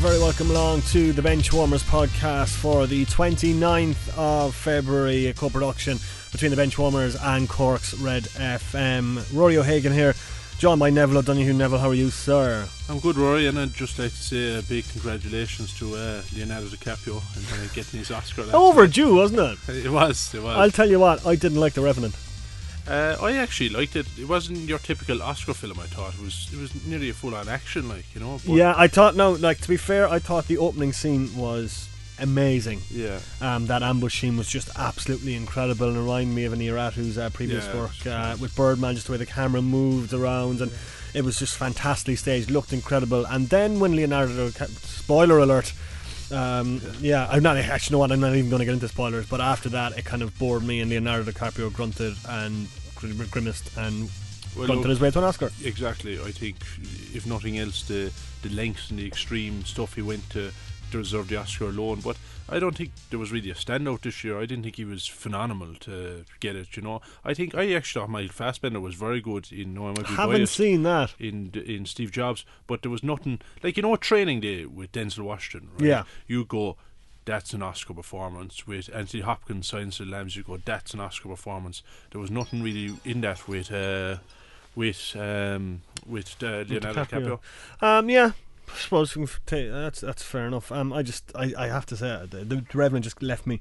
very welcome along to the Benchwarmers podcast for the 29th of February, a co production between the Benchwarmers and Cork's Red FM. Rory O'Hagan here, joined by Neville O'Donoghue. Neville, how are you, sir? I'm good, Rory, and I'd just like to say a big congratulations to uh, Leonardo DiCaprio and uh, getting his Oscar. Overdue, wasn't it? It was, it was. I'll tell you what, I didn't like The Revenant. Uh, I actually liked it. It wasn't your typical Oscar film. I thought it was. It was nearly a full-on action, like you know. Yeah, I thought, no, like, to be fair, I thought the opening scene was amazing. Yeah. Um, that ambush scene was just absolutely incredible and reminded me of Iñárritu's uh, previous Yeah, work uh, with Birdman, just the way the camera moved around and it was just fantastically staged, looked incredible. And then when Leonardo, spoiler alert, um, yeah, I'm not actually know what I'm not even going to get into spoilers, but after that it kind of bored me and Leonardo DiCaprio grunted and gr- grimaced and Well, grunted look, his way to an Oscar. exactly. I think if nothing else, the the lengths and the extreme stuff he went to to deserve the Oscar alone. But I don't think there was really a standout this year. I didn't think he was phenomenal to get it. You know, I think I actually thought Michael Fassbender was very good in. No, I might be Haven't biased. seen that. in in Steve Jobs, but there was nothing like you know Training Day with Denzel Washington. Right? Yeah. you go. That's an Oscar performance with Anthony Hopkins, Silence of the Lambs. You go. That's an Oscar performance. There was nothing really in that with uh, with um, with uh, Leonardo DiCaprio. DiCaprio. Um, yeah, suppose we can ta- that's that's fair enough. Um, I just I, I have to say uh, the, the Revenant just left me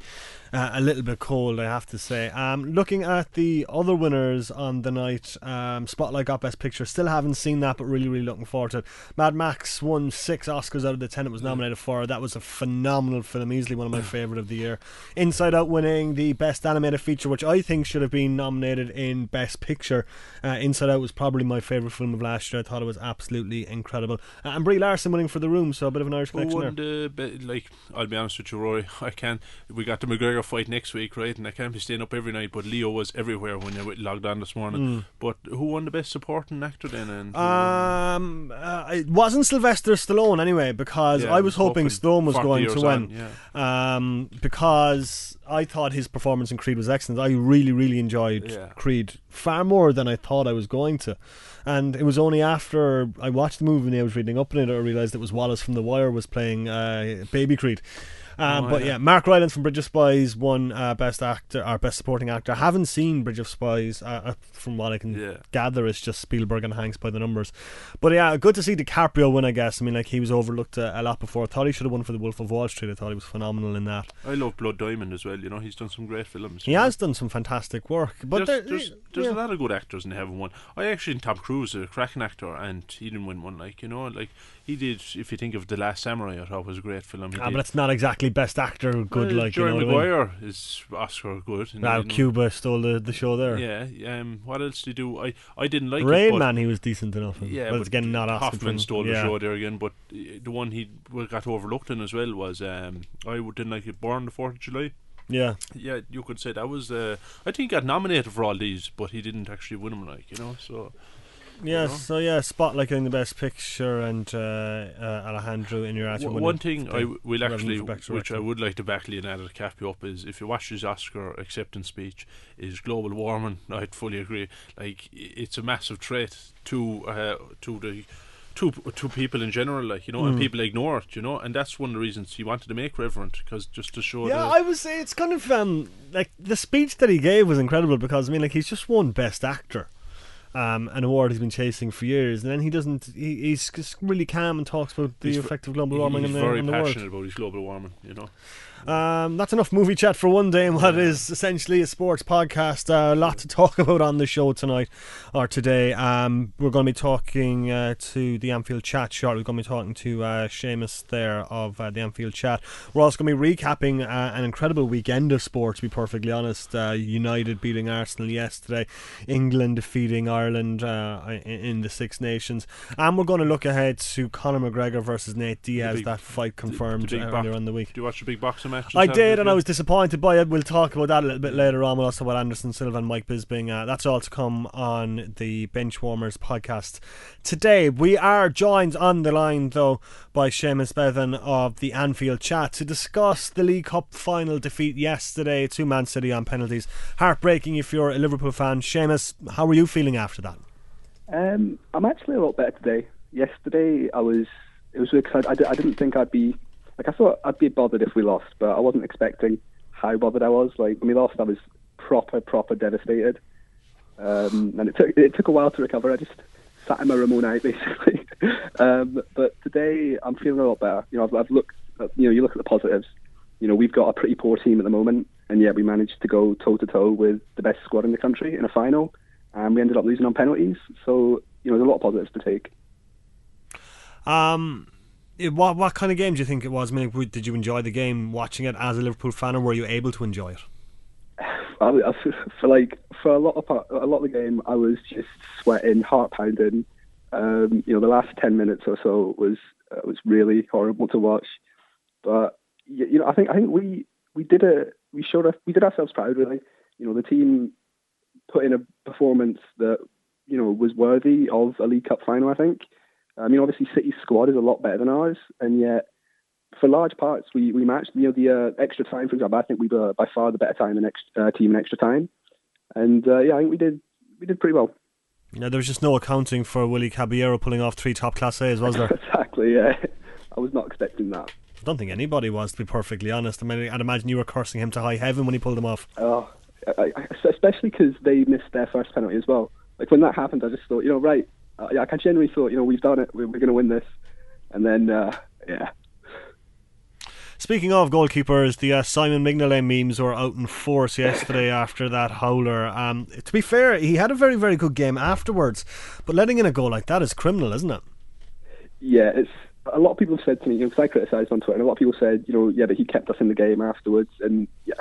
uh, a little bit cold. I have to say. Um, looking at the other winners on the night, um, Spotlight got Best Picture. Still haven't seen that, but really really looking forward to it. Mad Max won six Oscars out of the ten it was nominated for. That was a phenomenal film, easily one of my favorite of the year. Inside Out winning the Best Animated Feature, which I think should have been nominated in Best Picture. Uh, Inside Out was probably my favorite film of last year. I thought it was absolutely incredible. Uh, and Brie Larson winning for The Room, so a bit of an Irish connection won there. the like? I'll be honest with you, Rory. I can't. We got the McGregor fight next week, right? And I can't be staying up every night. But Leo was everywhere when I logged on this morning. Mm. But who won the best supporting actor then? And Um, uh, it wasn't Sylvester Stallone anyway, because Yeah, I was hoping Stallone was going to win. on, yeah. um, because I thought his performance in Creed was excellent. I really, really enjoyed Yeah. Creed far more than I thought I was going to. And it was only after I watched the movie and I was reading up on it, I realised it was Wallace from The Wire was playing uh, Baby Creed. Um, Oh, but yeah. Mark Rylance from Bridge of Spies won uh, best actor or best supporting actor. I haven't seen Bridge of Spies. Uh, uh, from what I can Yeah. gather, it's just Spielberg and Hanks by the numbers. But yeah, good to see DiCaprio win. I guess. I mean, like he was overlooked a, a lot before. I thought he should have won for The Wolf of Wall Street. I thought he was phenomenal in that. I love Blood Diamond as well. You know, he's done some great films. He has done some fantastic work, but there's there- there's, there's yeah. a lot of good actors in heaven one. I actually think Tom Cruise is a cracking actor, and he didn't win one. Like you know, like he did. If you think of the Last Samurai, I thought was a great film. He Ah, did. but it's not exactly best actor good. Well, like Jerry you know what I mean? Is Oscar good. Now know, Cuba stole the, the show there. Yeah. Um. What else did he do? I I didn't like Rain it. but- Man, he was decent enough. in. Yeah, but, but it's again not Oscar. Hoffman for- stole yeah. the show there again, but uh, the one he got overlooked in as well was um I didn't like it. Born the Fourth of July. Yeah, Yeah, you could say that was. Uh, I think he got nominated for all these, but he didn't actually win them. Like you know, so yeah. So yeah, Spotlight getting the best picture and uh, uh, Alejandro in your W- one thing I w- will actually, which I would like to back Leonardo DiCaprio up is if you watch his Oscar acceptance speech, is global warming. I'd fully agree. Like it's a massive threat to uh, to the. To, to people in general, like you know, and Mm. people ignore it, you know, and that's one of the reasons he wanted to make Reverend, because just to show Yeah, the, I would say it's kind of um like the speech that he gave was incredible because I mean like he's just won Best Actor, um, an award he's been chasing for years, and then he doesn't. He, he's just really calm and talks about the He's effect of global warming he's in the, very in the world. passionate about his global warming, you know. Um, that's enough movie chat for one day, and what is essentially a sports podcast. Uh, a lot to talk about on the show tonight or today. Um, we're going to be talking uh, to the Anfield Chat short. We're going to be talking to uh, Seamus there of uh, the Anfield Chat. We're also going to be recapping uh, an incredible weekend of sport. To be perfectly honest, uh, United beating Arsenal yesterday, England defeating Ireland uh, in, in the Six Nations, and we're going to look ahead to Conor McGregor versus Nate Diaz. big- that fight confirmed big earlier box- on the week. Do you watch the big boxing match? I did, and I was disappointed by it. We'll talk about that a little bit later on. We'll also about Anderson Silva and Mike Bisping. Uh, that's all to come on the Benchwarmers podcast today. We are joined on the line, though, by Seamus Bevan of the Anfield Chat to discuss the League Cup final defeat yesterday to Man City on penalties. Heartbreaking if you're a Liverpool fan. Seamus, how are you feeling after that? Um, I'm actually a lot better today. Yesterday, I was it was because I, I, I didn't think I'd be like I thought I'd be bothered if we lost, but I wasn't expecting how bothered I was. Like when we lost, I was proper proper devastated, um, and it took it took a while to recover. I just sat in my room all night basically. um, but today I'm feeling a lot better. You know, I've, I've looked. At, you know, you look at the positives. You know, we've got a pretty poor team at the moment, and yet we managed to go toe to toe with the best squad in the country in a final, and we ended up losing on penalties. So you know, there's a lot of positives to take. Um, what what kind of game do you think it was? I mean, did you enjoy the game watching it as a Liverpool fan, or were you able to enjoy it? I, I, for like for a lot of a lot of the game, I was just sweating, heart pounding. Um, you know, the last ten minutes or so was uh, was really horrible to watch. But you know, I think I think we we did a we showed us we did ourselves proud. Really, you know, the team put in a performance that you know was worthy of a League Cup final. I think. I mean, obviously, City's squad is a lot better than ours, and yet for large parts, we, we matched. You know, the uh, extra time, for example, I think we were by far the better time in uh, team in extra time, and uh, yeah, I think we did we did pretty well. Yeah, there was just no accounting for Willy Caballero pulling off three top class A's, was there? exactly. Yeah, I was not expecting that. I don't think anybody was, to be perfectly honest. I mean, I'd imagine you were cursing him to high heaven when he pulled them off. Oh, I, I, especially because they missed their first penalty as well. Like when that happened, I just thought, you know, right. Uh, I genuinely thought, you know, we've done it. We're, we're going to win this, and then, uh, yeah, Speaking of goalkeepers, the uh, Simon Mignolet memes were out in force yesterday after that howler. Um, to be fair, he had a very, very good game afterwards, but letting in a goal like that is criminal, isn't it? Yeah, it's a lot of people have said to me, because you know, I criticised on Twitter, and a lot of people said, you know, yeah, but he kept us in the game afterwards, and yeah,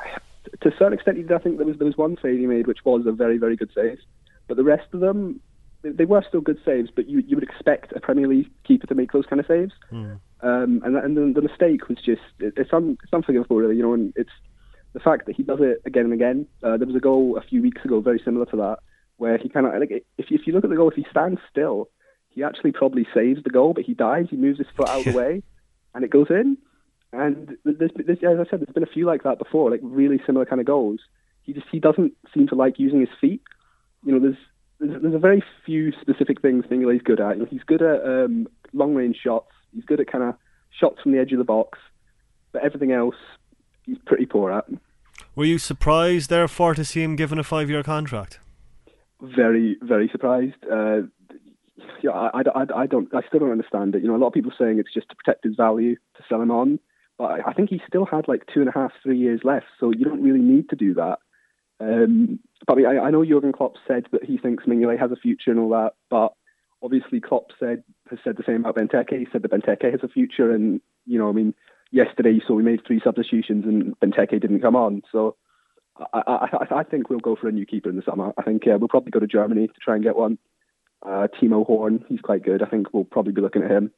to a certain extent, he did. I think there was there was one save he made which was a very, very good save, but the rest of them, they were still good saves, but you you would expect a Premier League keeper to make those kind of saves. Mm. Um, and and the, the, mistake was just it's, un, it's unforgivable, really. You know, and it's the fact that he does it again and again. Uh, there was a goal a few weeks ago, very similar to that, where he kind of like if if you look at the goal, if he stands still, he actually probably saves the goal, but he dives. He moves his foot out of the way, and it goes in. And there's, there's, as I said, there's been a few like that before, like really similar kind of goals. He just he doesn't seem to like using his feet. You know, there's there's, there's a very few specific things Mignolet's good at. You know, he's good at um, long range shots He's good at kind of shots from the edge of the box, but everything else he's pretty poor at. Were you surprised, therefore, to see him given a five-year contract? Very, very surprised. Uh, yeah, I, I, I, don't, I still don't understand it. You know, a lot of people are saying it's just to protect his value to sell him on, but I, think he still had like two and a half, three years left, so you don't really need to do that. Um, but I, I, know Jurgen Klopp said that he thinks Mignolet has a future and all that, but obviously Klopp said has said the same about Benteke. He said that Benteke has a future, and you know, I mean, yesterday saw we made three substitutions and Benteke didn't come on. So I, I, I think we'll go for a new keeper in the summer. I think uh, we'll probably go to Germany to try and get one. Uh, Timo Horn, he's quite good. I think we'll probably be looking at him.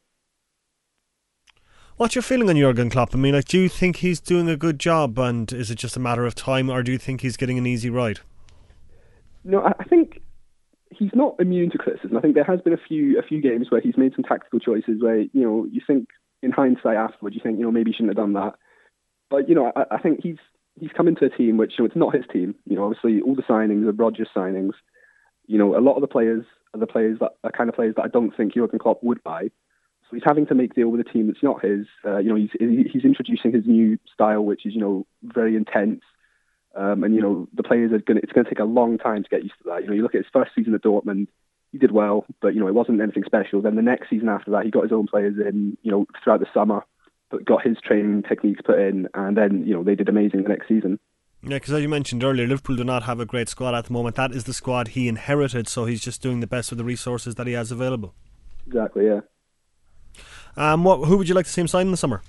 What's your feeling on Jurgen Klopp? I mean, like, do you think he's doing a good job, and is it just a matter of time, or do you think he's getting an easy ride? No, I think he's not immune to criticism. I think there has been a few a few games where he's made some tactical choices where you know you think in hindsight afterwards you think you know maybe he shouldn't have done that. But you know I, I think he's he's come into a team which you know it's not his team. You know obviously all the signings are Rodgers signings. You know a lot of the players are the players that are kind of players that I don't think Jurgen Klopp would buy. So he's having to make deal with a team that's not his. Uh, you know he's he's introducing his new style which is you know very intense um, and you know the players are going. It's going to take a long time to get used to that. You know, you look at his first season at Dortmund, he did well, but you know it wasn't anything special. Then the next season after that, he got his own players in. You know, throughout the summer, but got his training techniques put in, and then you know they did amazing the next season. Yeah, because as you mentioned earlier, Liverpool do not have a great squad at the moment. That is the squad he inherited, so he's just doing the best with the resources that he has available. Exactly. Yeah. Um, what? Who would you like to see him sign in the summer?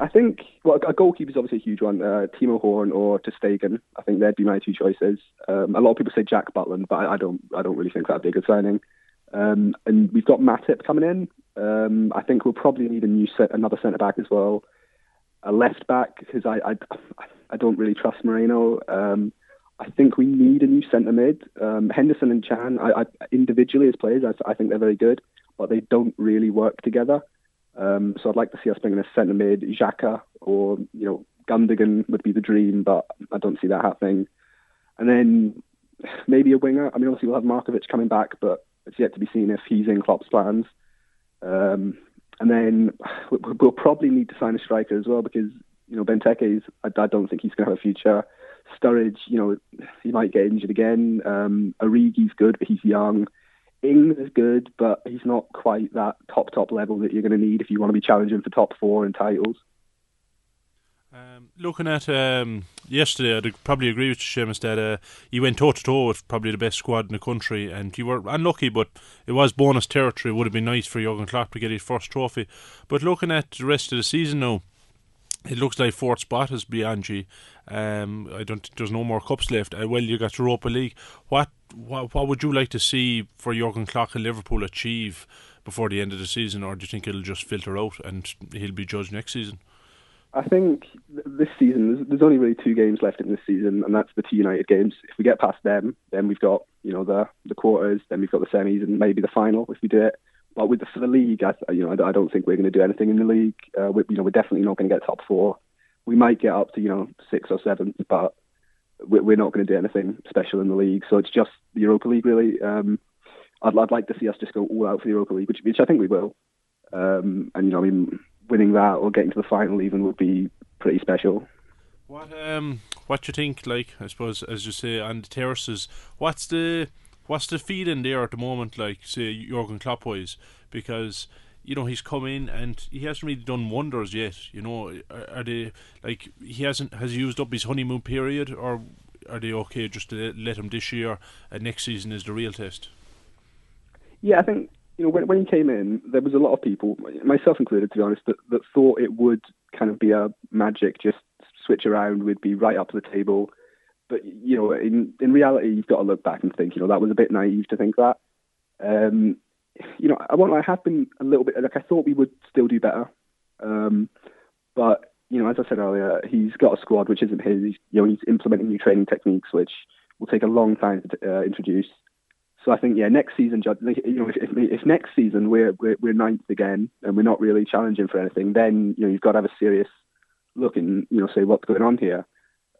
I think well, a goalkeeper is obviously a huge one. Uh, Timo Horn or ter Stegen. I think they'd be my two choices. Um, a lot of people say Jack Butland, but I, I, don't. I don't really think that'd be a good signing. Um, and we've got Matip coming in. Um, I think we'll probably need a new set, another centre back as well. A left back because I, I, I don't really trust Moreno. Um, I think we need a new centre mid. Um, Henderson and Can, I, I, individually as players, I, I think they're very good, but they don't really work together. Um, so I'd like to see us bringing a centre mid, Xhaka or you know Gundogan would be the dream, but I don't see that happening. And then maybe a winger. I mean, obviously we'll have Markovic coming back, but it's yet to be seen if he's in Klopp's plans. Um, and then we'll probably need to sign a striker as well because you know Benteke is I, don't think he's going to have a future. Sturridge, you know, he might get injured again. Um, Origi's good, but he's young. Ings is good, but he's not quite that top top level that you're going to need if you want to be challenging for top four and titles. Um, looking at um, yesterday, I'd probably agree with you, Seamus, that uh, you went toe to toe with probably the best squad in the country, and you were unlucky, but it was bonus territory. It would have been nice for Jurgen Klopp to get his first trophy. But looking at the rest of the season now, it looks like fourth spot is you. Um, I don't. There's no more cups left. Uh, well, you got Europa League. What, what what would you like to see for Jurgen Klopp and Liverpool achieve before the end of the season, or do you think it'll just filter out and he'll be judged next season? I think this season there's, there's, only really two games left in this season, and that's the two United games. If we get past them, then we've got you know the the quarters, then we've got the semis, and maybe the final if we do it. But with the, for the league, I, you know, I, I don't think we're going to do anything in the league. Uh, we, you know, we're definitely not going to get top four. We might get up to you know six or seventh, but we're not going to do anything special in the league. So it's just the Europa League, really. Um, I'd, I'd like to see us just go all out for the Europa League, which, which I think we will. Um, and you know, I mean, winning that or getting to the final even would be pretty special. What um what do you think? Like I suppose as you say on the terraces, what's the what's the feeling there at the moment? Like say Jurgen Klopp wise, because you know he's come in and he hasn't really done wonders yet. You know, are, are they like he hasn't has used up his honeymoon period, or are they okay just to let him this year and next season is the real test? Yeah, I think you know, when, when he came in, there was a lot of people, myself included, to be honest, that, that thought it would kind of be a magic, just switch around, would be right up to the table. But, you know, in, in reality, you've got to look back and think, you know, that was a bit naive to think that. Um, you know, I, I have been a little bit, like, I thought we would still do better. Um, but, you know, as I said earlier, he's got a squad which isn't his. He's, you know, he's implementing new training techniques, which will take a long time to uh, introduce. So I think, yeah, next season, you know, if, if next season we're, we're, we're ninth again and we're not really challenging for anything, then you know you've got to have a serious look and you know say what's going on here.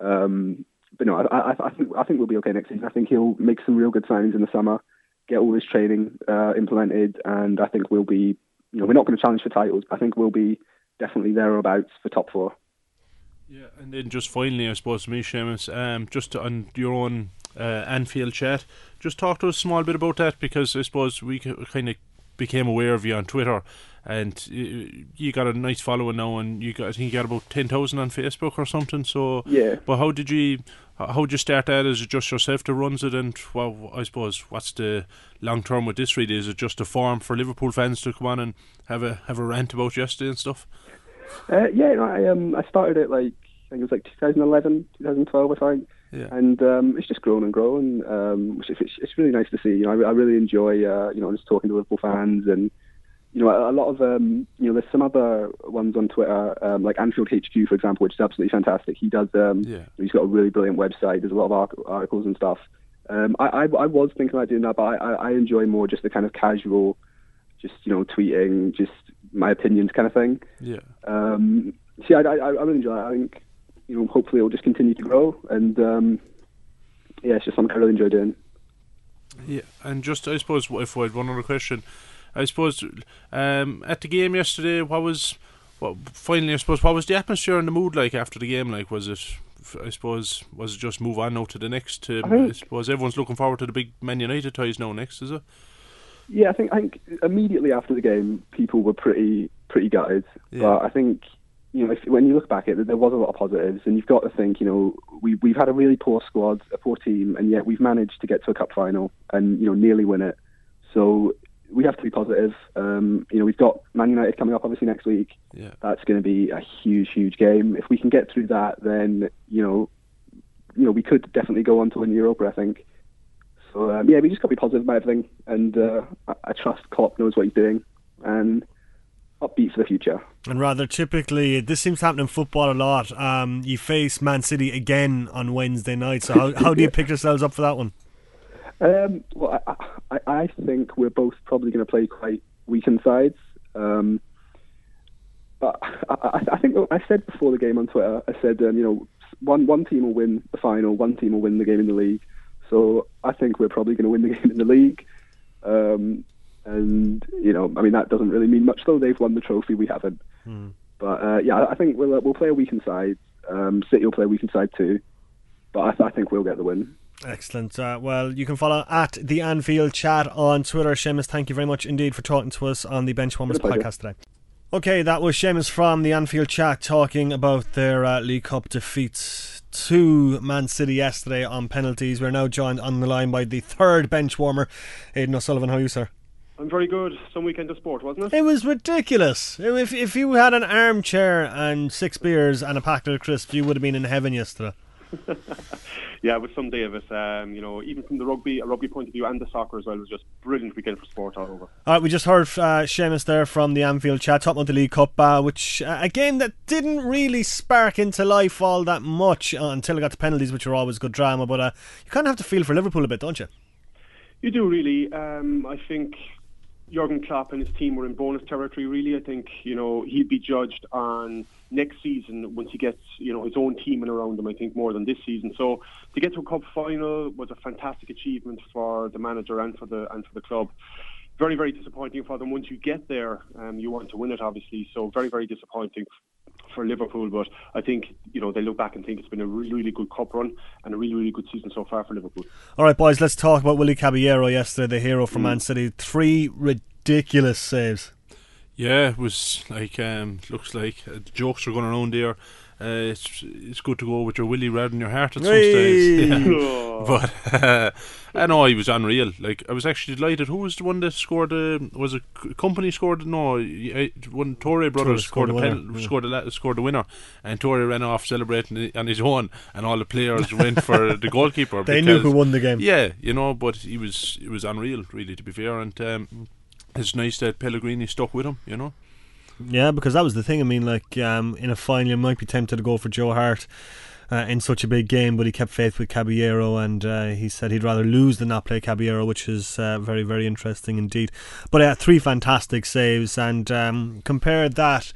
Um, but no, I, I, I, think I think we'll be okay next season. I think he'll make some real good signings in the summer, get all his training uh, implemented, and I think we'll be, you know, we're not going to challenge for titles. I think we'll be definitely thereabouts for top four. Yeah, and then just finally, I suppose, me, Seamus, um, just on your own uh, Anfield chat. Just talk to us a small bit about that because I suppose we kind of became aware of you on Twitter, and you got a nice following now, and you got I think you got about ten thousand on Facebook or something. So yeah. But how did you how did you start that? Is it just yourself that runs it, and well, I suppose what's the long term with this? Really, is it just a forum for Liverpool fans to come on and have a have a rant about yesterday and stuff? Uh, yeah, no, I um I started it like I think it was like 2011, 2012, I think. Yeah. And um, it's just grown and grown, um, which it's, it's really nice to see. You know, I, I really enjoy, uh, you know, just talking to Liverpool fans, and you know, a, a lot of, um, you know, there's some other ones on Twitter, um, like Anfield HQ, for example, which is absolutely fantastic. He does, um, yeah. he's got a really brilliant website. There's a lot of articles and stuff. Um, I, I, I was thinking about doing that, but I, I enjoy more just the kind of casual, just you know, tweeting, just my opinions kind of thing. Yeah. Um, see, I, I, I really enjoy it. I think you know, hopefully it'll just continue to grow. And um, yeah, it's just something I really enjoy doing. Yeah, and just I suppose if I had one other question, I suppose um, at the game yesterday, what was what finally I suppose what was the atmosphere and the mood like after the game? Like, was it? I suppose was it just move on now to the next? I, think, I suppose everyone's looking forward to the big Man United ties now. Next, is it? Yeah, I think I think immediately after the game, people were pretty pretty gutted. Yeah. But I think you know, if, when you look back at it, there was a lot of positives, and you've got to think, you know, we we've had a really poor squad, a poor team, and yet we've managed to get to a cup final and you know nearly win it. So we have to be positive. Um, you know, we've got Man United coming up obviously next week. Yeah. That's going to be a huge, huge game. If we can get through that, then you know, you know, we could definitely go on to win Europa. I think. So um, yeah, we just got to be positive about everything, and uh, I, I trust Klopp knows what he's doing, and upbeat for the future. And rather typically, this seems to happen in football a lot. Um, you face Man City again on Wednesday night. So how how do you pick yourselves up for that one? Um, well, I, I, I, think we're both probably going to play quite weakened sides. Um, but I, I, think I said before the game on Twitter, I said, um, you know, one one team will win the final, one team will win the game in the league. So I think we're probably going to win the game in the league. Um, And you know, I mean, that doesn't really mean much though. They've won the trophy, we haven't. Hmm. But uh, yeah, I think we'll uh, we'll play a weakened side. Um, City will play a weakened side too. But I, th- I think we'll get the win. Excellent. Uh, well, you can follow at the Anfield chat on Twitter. Seamus, thank you very much indeed for talking to us on the Bench Benchwarmers podcast today. Okay, that was Seamus from the Anfield chat talking about their uh, League Cup defeats to Man City yesterday on penalties. We're now joined on the line by the third bench warmer, Aidan O'Sullivan. How are you, sir? I'm very good. Some weekend of sport, wasn't it? It was ridiculous. If if you had an armchair and six beers and a packet of crisps, you would have been in heaven yesterday. yeah, with some day of it. Um, you know, even from the rugby, a rugby point of view, and the soccer as well, it was just brilliant weekend for sport all over. All right, we just heard uh, Seamus there from the Anfield chat, talking about the League Cup, uh, which uh, a game that didn't really spark into life all that much uh, until it got to penalties, which are always good drama. But uh, you kind of have to feel for Liverpool a bit, don't you? You do really. Um, I think Jurgen Klopp and his team were in bonus territory. Really, I think you know he'd be judged on next season once he gets you know his own team in around him. I think more than this season. So to get to a cup final was a fantastic achievement for the manager and for the and for the club. Very very disappointing for them. Once you get there, um, you want to win it, obviously. So very very disappointing for Liverpool, but I think you know they look back and think it's been a really, really good cup run and a really, really good season so far for Liverpool. All right, boys, let's talk about Willie Caballero yesterday, the hero from mm. Man City. Three ridiculous saves. Yeah, it was like um, looks like uh, jokes are going around there. Uh, it's it's good to go with your willy red in your heart at some hey. stage. Yeah. but uh, I know he was unreal. Like I was actually delighted. Who was the one that scored? The was a company scored? No, one Touré brothers scored, scored, the pen, yeah. scored the scored the winner, and Touré ran off celebrating on his own, and all the players went for the goalkeeper. They because, knew who won the game. Yeah, you know, but he was it was unreal, really, to be fair, and. Um, it's nice that Pellegrini stuck with him, you know. Yeah, because that was the thing. I mean, like um, in a final, you might be tempted to go for Joe Hart uh, in such a big game, but he kept faith with Caballero, and uh, he said he'd rather lose than not play Caballero, which is uh, very, very interesting indeed. But he uh, three fantastic saves, and um, compared that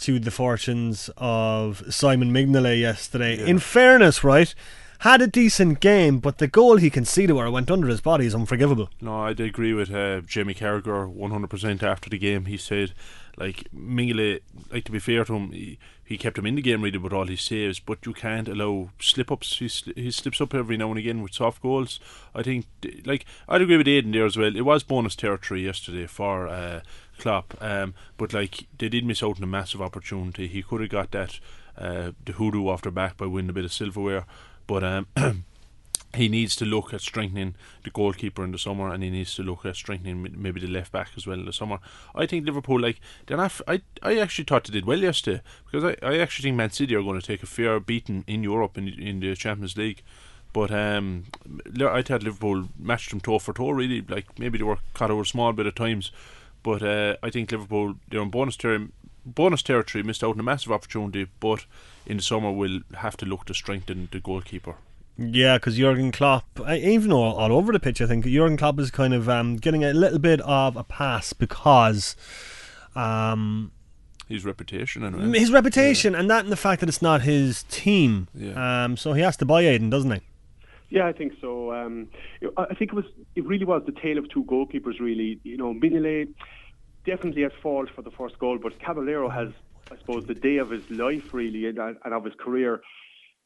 to the fortunes of Simon Mignolet yesterday. Yeah. In fairness, right? had a decent game, but the goal he conceded where it went under his body is unforgivable. No, I'd agree with uh, Jamie Carragher 100% after the game. He said, like, Mignolet, like, to be fair to him, he, he kept him in the game really with all his saves, but you can't allow slip ups. He, he slips up every now and again with soft goals. I think, like, I'd agree with Aidan there as well. It was bonus territory yesterday for. Uh, Klopp, um, but like they did miss out on a massive opportunity. He could have got that uh, the hoodoo off their back by winning a bit of silverware. But um, he needs to look at strengthening the goalkeeper in the summer, and he needs to look at strengthening maybe the left back as well in the summer. I think Liverpool, like, not. I I actually thought they did well yesterday because I, I actually think Man City are going to take a fair beating in Europe in in the Champions League. But um, I thought Liverpool matched them toe for toe. Really, like maybe they were caught over a small bit of times, but uh, I think Liverpool they're in bonus term bonus territory, missed out on a massive opportunity, but in the summer we'll have to look to strengthen the goalkeeper. Yeah, because Jurgen Klopp, even all, all over the pitch, I think Jurgen Klopp is kind of um, getting a little bit of a pass because. Um, his reputation and his reputation, yeah. and that and the fact that it's not his team. Yeah. Um, so he has to buy Aidan, doesn't he? Yeah, I think so. Um, I think it was it really was the tale of two goalkeepers. Really, you know, Mignolet definitely at fault for the first goal, but Caballero has, I suppose, the day of his life really and, and of his career.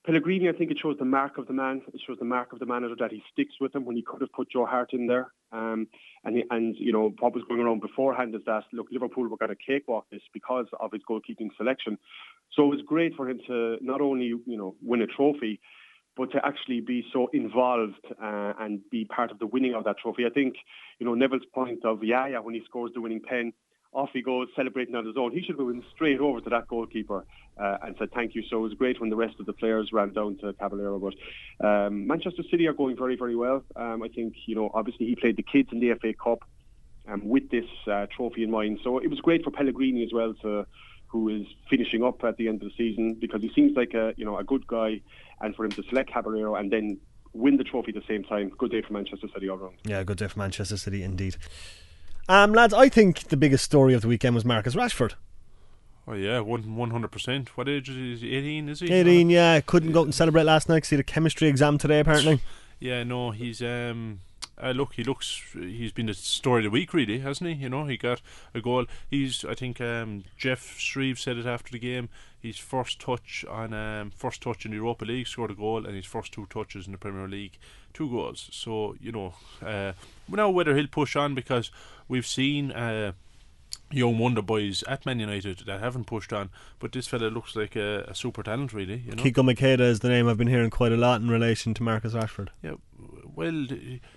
Pellegrini, I think it shows the mark of the man. It shows the mark of the manager that he sticks with him when he could have put Joe Hart in there. Um, and he, and you know what was going around beforehand is that look, Liverpool were going to cakewalk this because of his goalkeeping selection. So it was great for him to not only you know win a trophy, but to actually be so involved uh, and be part of the winning of that trophy. I think, you know, Neville's point of Yaya when he scores the winning pen, off he goes celebrating on his own. He should have went straight over to that goalkeeper uh, and said thank you. So it was great when the rest of the players ran down to Caballero. But um, Manchester City are going very, very well. Um, I think, you know, obviously he played the kids in the FA Cup um, with this uh, trophy in mind. So it was great for Pellegrini as well to who is finishing up at the end of the season because he seems like a you know a good guy, and for him to select Caballero and then win the trophy at the same time, good day for Manchester City all round. Yeah, good day for Manchester City indeed. Um, lads, I think the biggest story of the weekend was Marcus Rashford. Oh yeah, one one hundred percent. What age is he? Eighteen, is he? Eighteen, yeah. Couldn't go out and celebrate last night. See the chemistry exam today, apparently. yeah, no, he's um uh, look, he looks. He's been the story of the week, really, hasn't he? You know, he got a goal. He's. I think um, Geoff Shreeve said it after the game. His first touch on um, first touch in the Europa League scored a goal, and his first two touches in the Premier League, two goals. So you know, uh, we know whether he'll push on because we've seen. Uh, young wonder boys at Man United that haven't pushed on, but this fella looks like a, a super talent, really. You know? Kiko Macheda is the name I've been hearing quite a lot in relation to Marcus Rashford. Yeah, well,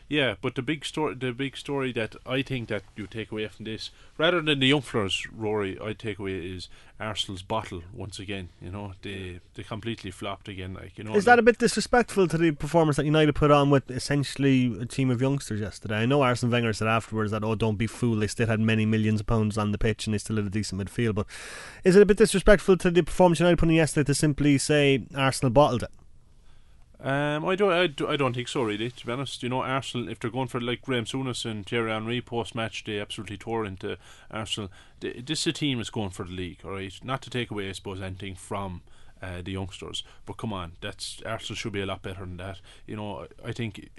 yeah, but the big story, the big story that I think that you take away from this, rather than the young fellas, Rory, I take away is Arsenal's bottle once again. You know, they they completely flopped again. Like you know, is that a bit disrespectful to the performance that United put on with essentially a team of youngsters yesterday? I know Arsene Wenger said afterwards that oh, don't be fooled, they still had many millions of pounds on the pitch and they still had a decent midfield. But is it a bit disrespectful to the performance United put in yesterday to simply say Arsenal bottled it? Um, I don't, I, do, I don't think so really. To be honest, you know, Arsenal if they're going for like Graham Souness and Thierry Henry post match, they absolutely tore into Arsenal. This is a team is going for the league, all right. Not to take away, I suppose, anything from uh, the youngsters, but come on, that's Arsenal should be a lot better than that. You know, I think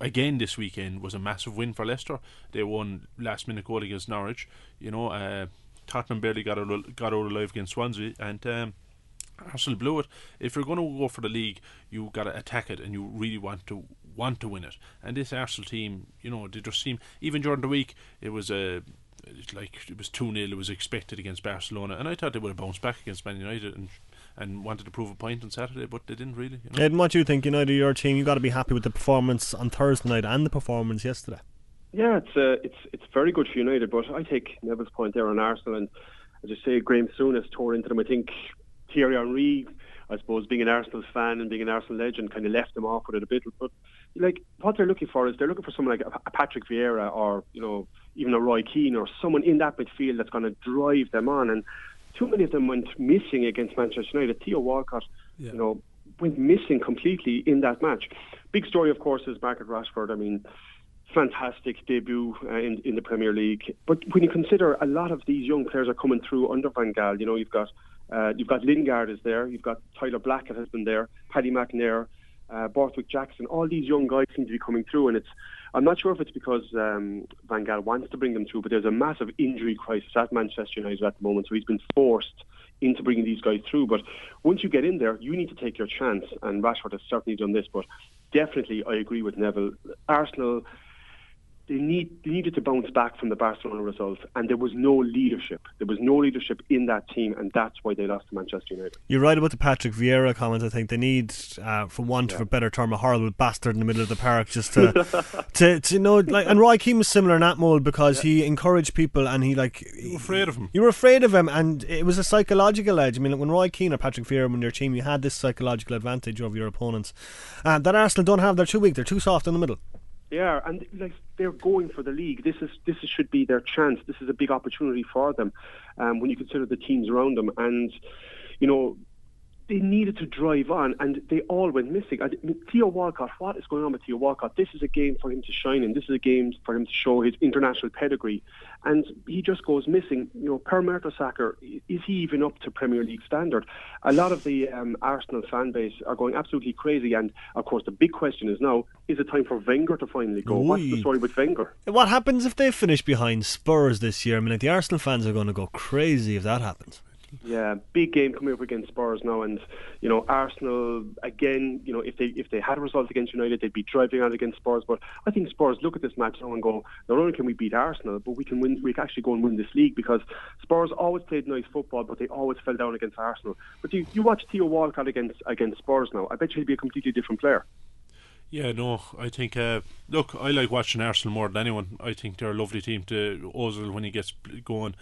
again this weekend was a massive win for Leicester. They won last minute goal against Norwich. You know, uh, Tottenham barely got out, got out alive against Swansea, and. Um, Arsenal blew it. If you're going to go for the league, you got to attack it, and you really want to want to win it. And this Arsenal team, you know, they just seem even during the week it was a. Uh, like it was 2 0, it was expected against Barcelona, and I thought they would have bounced back against Man United and and wanted to prove a point on Saturday, but they didn't really. You know? Ed, what do you think? United, your team, you got to be happy with the performance on Thursday night and the performance yesterday. Yeah, it's uh, it's it's very good for United, but I take Neville's point there on Arsenal, and as you say, Graham Souness tore into them. I think Thierry Henry, I suppose, being an Arsenal fan and being an Arsenal legend, kind of left them off with it a bit. But like what they're looking for is they're looking for someone like a Patrick Vieira or you know even a Roy Keane or someone in that midfield that's going to drive them on. And too many of them went missing against Manchester United. Theo Walcott, yeah. you know, went missing completely in that match. Big story, of course, is Marcus Rashford. I mean, fantastic debut uh, in in the Premier League. But when you consider a lot of these young players are coming through under Van Gaal, you know, you've got uh, you've got Lingard is there. You've got Tyler Blackett has been there. Paddy McNair, uh, Borthwick Jackson. All these young guys seem to be coming through, and it's. I'm not sure if it's because um, Van Gaal wants to bring them through, but there's a massive injury crisis at Manchester United at the moment, so he's been forced into bringing these guys through. But once you get in there, you need to take your chance, and Rashford has certainly done this. But definitely, I agree with Neville. Arsenal they need they needed to bounce back from the Barcelona result, and there was no leadership. There was no leadership in that team, and that's why they lost to Manchester United. You're right about the Patrick Vieira comment. I think they need, uh, for want yeah. of a better term, a horrible bastard in the middle of the park, just to, to, to you know, like. And Roy Keane was similar in that mold because yeah. he encouraged people, and he like you were afraid of him. You were afraid of him, and it was a psychological edge. I mean, like, when Roy Keane or Patrick Vieira were on your team, you had this psychological advantage over your opponents, and uh, that Arsenal don't have. They're too weak. They're too soft in the middle. Are, and like they're going for the league. This is this is, should be their chance. This is a big opportunity for them um, when you consider the teams around them. And you know, they needed to drive on, and they all went missing. I mean, Theo Walcott, what is going on with Theo Walcott? This is a game for him to shine in. This is a game for him to show his international pedigree, and he just goes missing. You know, Per Mertesacker, is he even up to Premier League standard? A lot of the um, Arsenal fan base are going absolutely crazy, and of course, the big question is now: is it time for Wenger to finally go? What's the story with Wenger? What happens if they finish behind Spurs this year? I mean, like the Arsenal fans are going to go crazy if that happens. Yeah, big game coming up against Spurs now, and you know Arsenal again. You know if they if they had a result against United, they'd be driving on against Spurs. But I think Spurs look at this match now and go, not only can we beat Arsenal, but we can win. We can actually go and win this league because Spurs always played nice football, but they always fell down against Arsenal. But you, you watch Theo Walcott against against Spurs now. I bet you he'll be a completely different player. Yeah, no, I think. Uh, look, I like watching Arsenal more than anyone. I think they're a lovely team to Ozil when he gets going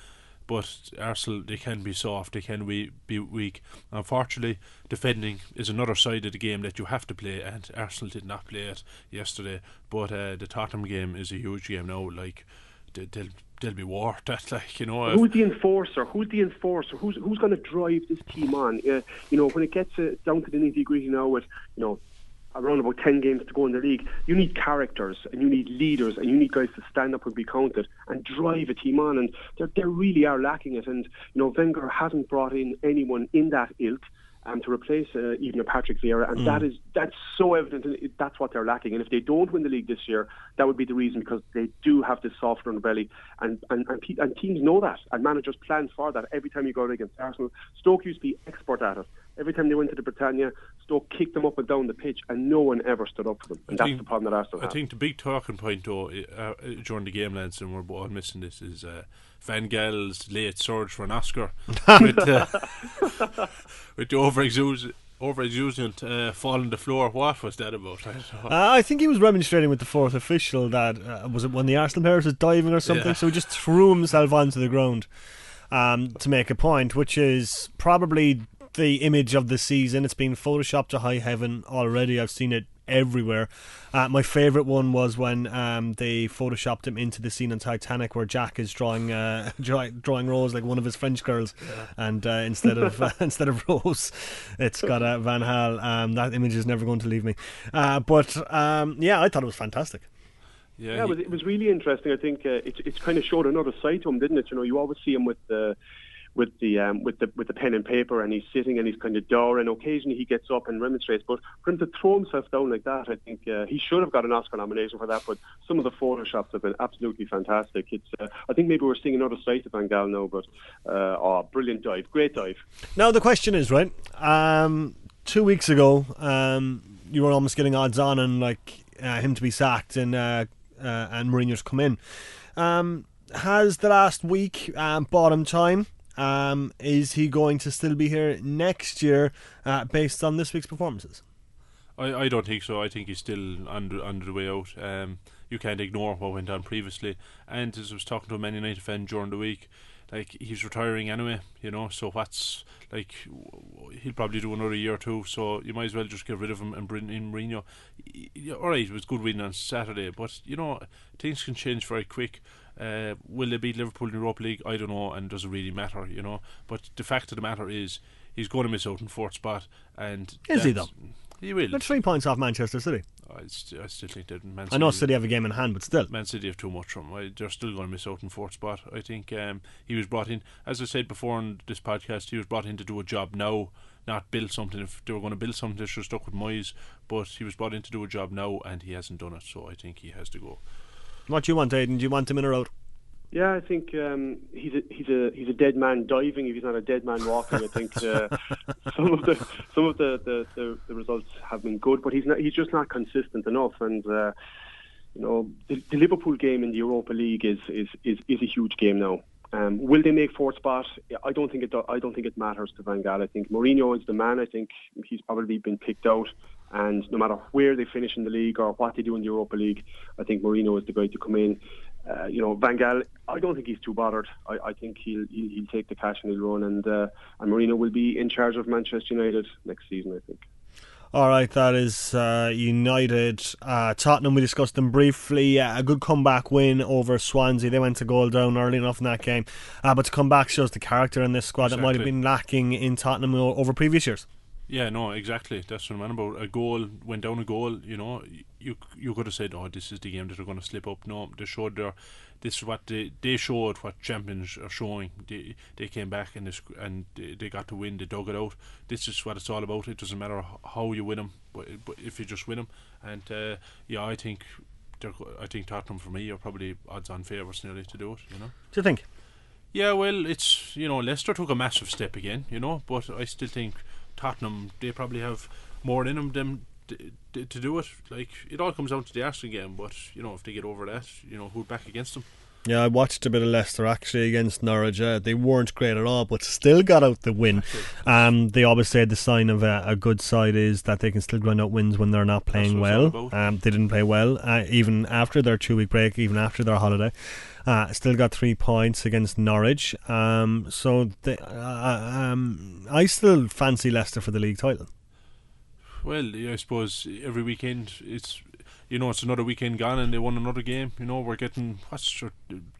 but Arsenal they can be soft, they can be, be weak. Unfortunately, defending is another side of the game that you have to play, and Arsenal did not play it yesterday. But uh, the Tottenham game is a huge game now. Like they, they'll they'll be war that like you know. Who's the enforcer? Who's the enforcer? Who's who's going to drive this team on? Uh, you know, when it gets uh, down to the nitty gritty now, with you know around about 10 games to go in the league, you need characters and you need leaders and you need guys to stand up and be counted and drive a team on. And they really are lacking it. And, you know, Wenger hasn't brought in anyone in that ilk. um, to replace uh, even a Patrick Vieira, and Mm. that is that's so evident. And it, that's what they're lacking. And if they don't win the league this year, that would be the reason because they do have this soft underbelly, and and and, pe- and teams know that, and managers plan for that. Every time you go out against Arsenal, Stoke used to be expert at it. Every time they went to the Britannia, Stoke kicked them up and down the pitch, and no one ever stood up for them. And I that's think- the problem that Arsenal I have. think the big talking point though uh, uh, during the game, lads, and we're all missing this, is uh, Van Gaal's late surge for an Oscar with, uh, with the overexuberant, overexuberant uh, fall on the floor. What was that about? I. Uh, I think he was remonstrating with the fourth official that uh, was it when the Arsenal player was diving or something. Yeah. So he just threw himself onto the ground um, to make a point, which is probably the image of the season. It's been photoshopped to high heaven already. I've seen it everywhere. Uh, my favourite one was when um, they photoshopped him into the scene in Titanic where Jack is drawing uh, drawing Rose like one of his French girls, and uh, instead of uh, instead of Rose, it's got uh, Van Hal. Um, that image is never going to leave me. Uh, but um, yeah, I thought it was fantastic. yeah, Yeah, it he- was, it was really interesting. I think uh, it it kind of showed another side to him, didn't it? You know, you always see him with the with the um, with the with the pen and paper, and he's sitting and he's kind of dour, and occasionally he gets up and remonstrates. But for him to throw himself down like that, I think uh, he should have got an Oscar nomination for that. But some of the photoshops have been absolutely fantastic. It's uh, I think maybe we're seeing another side to Van Gaal now, but uh, oh, brilliant dive, great dive. Now the question is right. Um, two weeks ago, um, you were almost getting odds on and like uh, him to be sacked and uh, uh, and Mourinho's come in. Um, has the last week um, bought him time? Um, is he going to still be here next year uh, based on this week's performances? I, I don't think so. I think he's still under under the way out. Um, you can't ignore what went on previously. And as I was talking to a Man United fan during the week, like he's retiring anyway, you know. So what's like he'll probably do another year or two. So you might as well just get rid of him and bring in Mourinho. All right, it was good win on Saturday, but you know things can change very quick. Uh, will they beat Liverpool in the Europa League? I don't know, and does it really matter? You know. But the fact of the matter is, he's going to miss out on fourth spot. And Is he, that's- He will. They're three points off Manchester City. I, st- I still think that Man I know City- City have a game in hand, but still. Man City have too much from. I, they're still going to miss out in fourth spot. I think um, he was brought in, as I said before on this podcast, he was brought in to do a job now, not build something. If they were going to build something, they should have stuck with Moyes. But he was brought in to do a job now, and he hasn't done it. So I think he has to go. What do you want, Aidan? Do you want him in or out? Yeah, I think um, he's a he's a he's a dead man diving if he's not a dead man walking. I think uh, some of the some of the, the, the, the results have been good, but he's not he's just not consistent enough. And uh, you know, the, the Liverpool game in the Europa League is is, is, is a huge game now. Um, will they make fourth spot? I don't think it. I don't think it matters to Van Gaal. I think Mourinho is the man. I think he's probably been picked out. And no matter where they finish in the league or what they do in the Europa League, I think Mourinho is the guy to come in. Uh, you know, Van Gaal. I don't think he's too bothered. I, I think he'll, he'll he'll take the cash and he'll run. And uh, and Mourinho will be in charge of Manchester United next season. I think. All right, that is uh, United. Uh, Tottenham, we discussed them briefly. Uh, a good comeback win over Swansea. They went to goal down early enough in that game. Uh, but to come back shows the character in this squad that might have been lacking in Tottenham over previous years. Yeah, no, exactly. That's what I'm about. A goal went down a goal. You know, you you could have said, "Oh, this is the game that are going to slip up." No, they showed their. This is what they they showed what champions are showing. They they came back and they, and they, they got to win. They dug it out. This is what it's all about. It doesn't matter how you win them, but, but if you just win them. And uh, yeah, I think. I think Tottenham for me are probably odds on favourites nearly to do it. You know. Do you think? Yeah, well, it's you know Leicester took a massive step again, you know, but I still think Tottenham they probably have more in them than to do it. Like it all comes down to the Arsenal game, but you know if they get over that, you know who'd back against them. Yeah, I watched a bit of Leicester actually against Norwich. Uh, they weren't great at all, but still got out the win. Um, they always say the sign of a, a good side is that they can still grind out wins when they're not playing well. Um, they didn't play well, uh, even after their two week break, even after their holiday. Uh, still got three points against Norwich. Um, so they, uh, um, I still fancy Leicester for the league title. Well, yeah, I suppose every weekend it's you know it's another weekend gone and they won another game. You know we're getting what's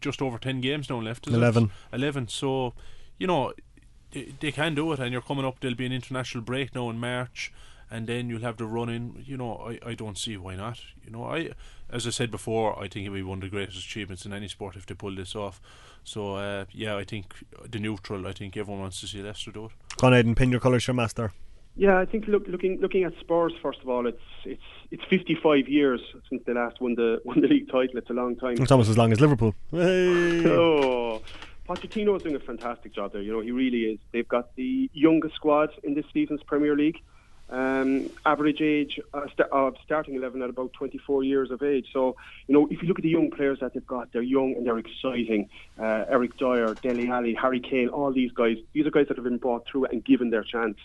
just over ten games now left. Is it? 11. Eleven. So you know they, they can do it, and you're coming up. There'll be an international break now in March, and then you'll have the run in. You know I, I don't see why not. You know I as I said before, I think it'll be one of the greatest achievements in any sport if they pull this off. So uh, yeah, I think the neutral. I think everyone wants to see Leicester do it. Go on, Aidan, pin your colours, your master. Yeah, I think look, looking looking at Spurs first of all, it's it's it's 55 years since they last won the won the league title. It's a long time. It's almost as long as Liverpool. Hey. Oh, Pochettino is doing a fantastic job there. You know, he really is. They've got the youngest squad in this season's Premier League. Um, average age uh, st- of starting 11 at about 24 years of age. So, you know, if you look at the young players that they've got, they're young and they're exciting. Uh, Eric Dier, Dele Alli, Harry Kane, all these guys, these are guys that have been brought through and given their chance.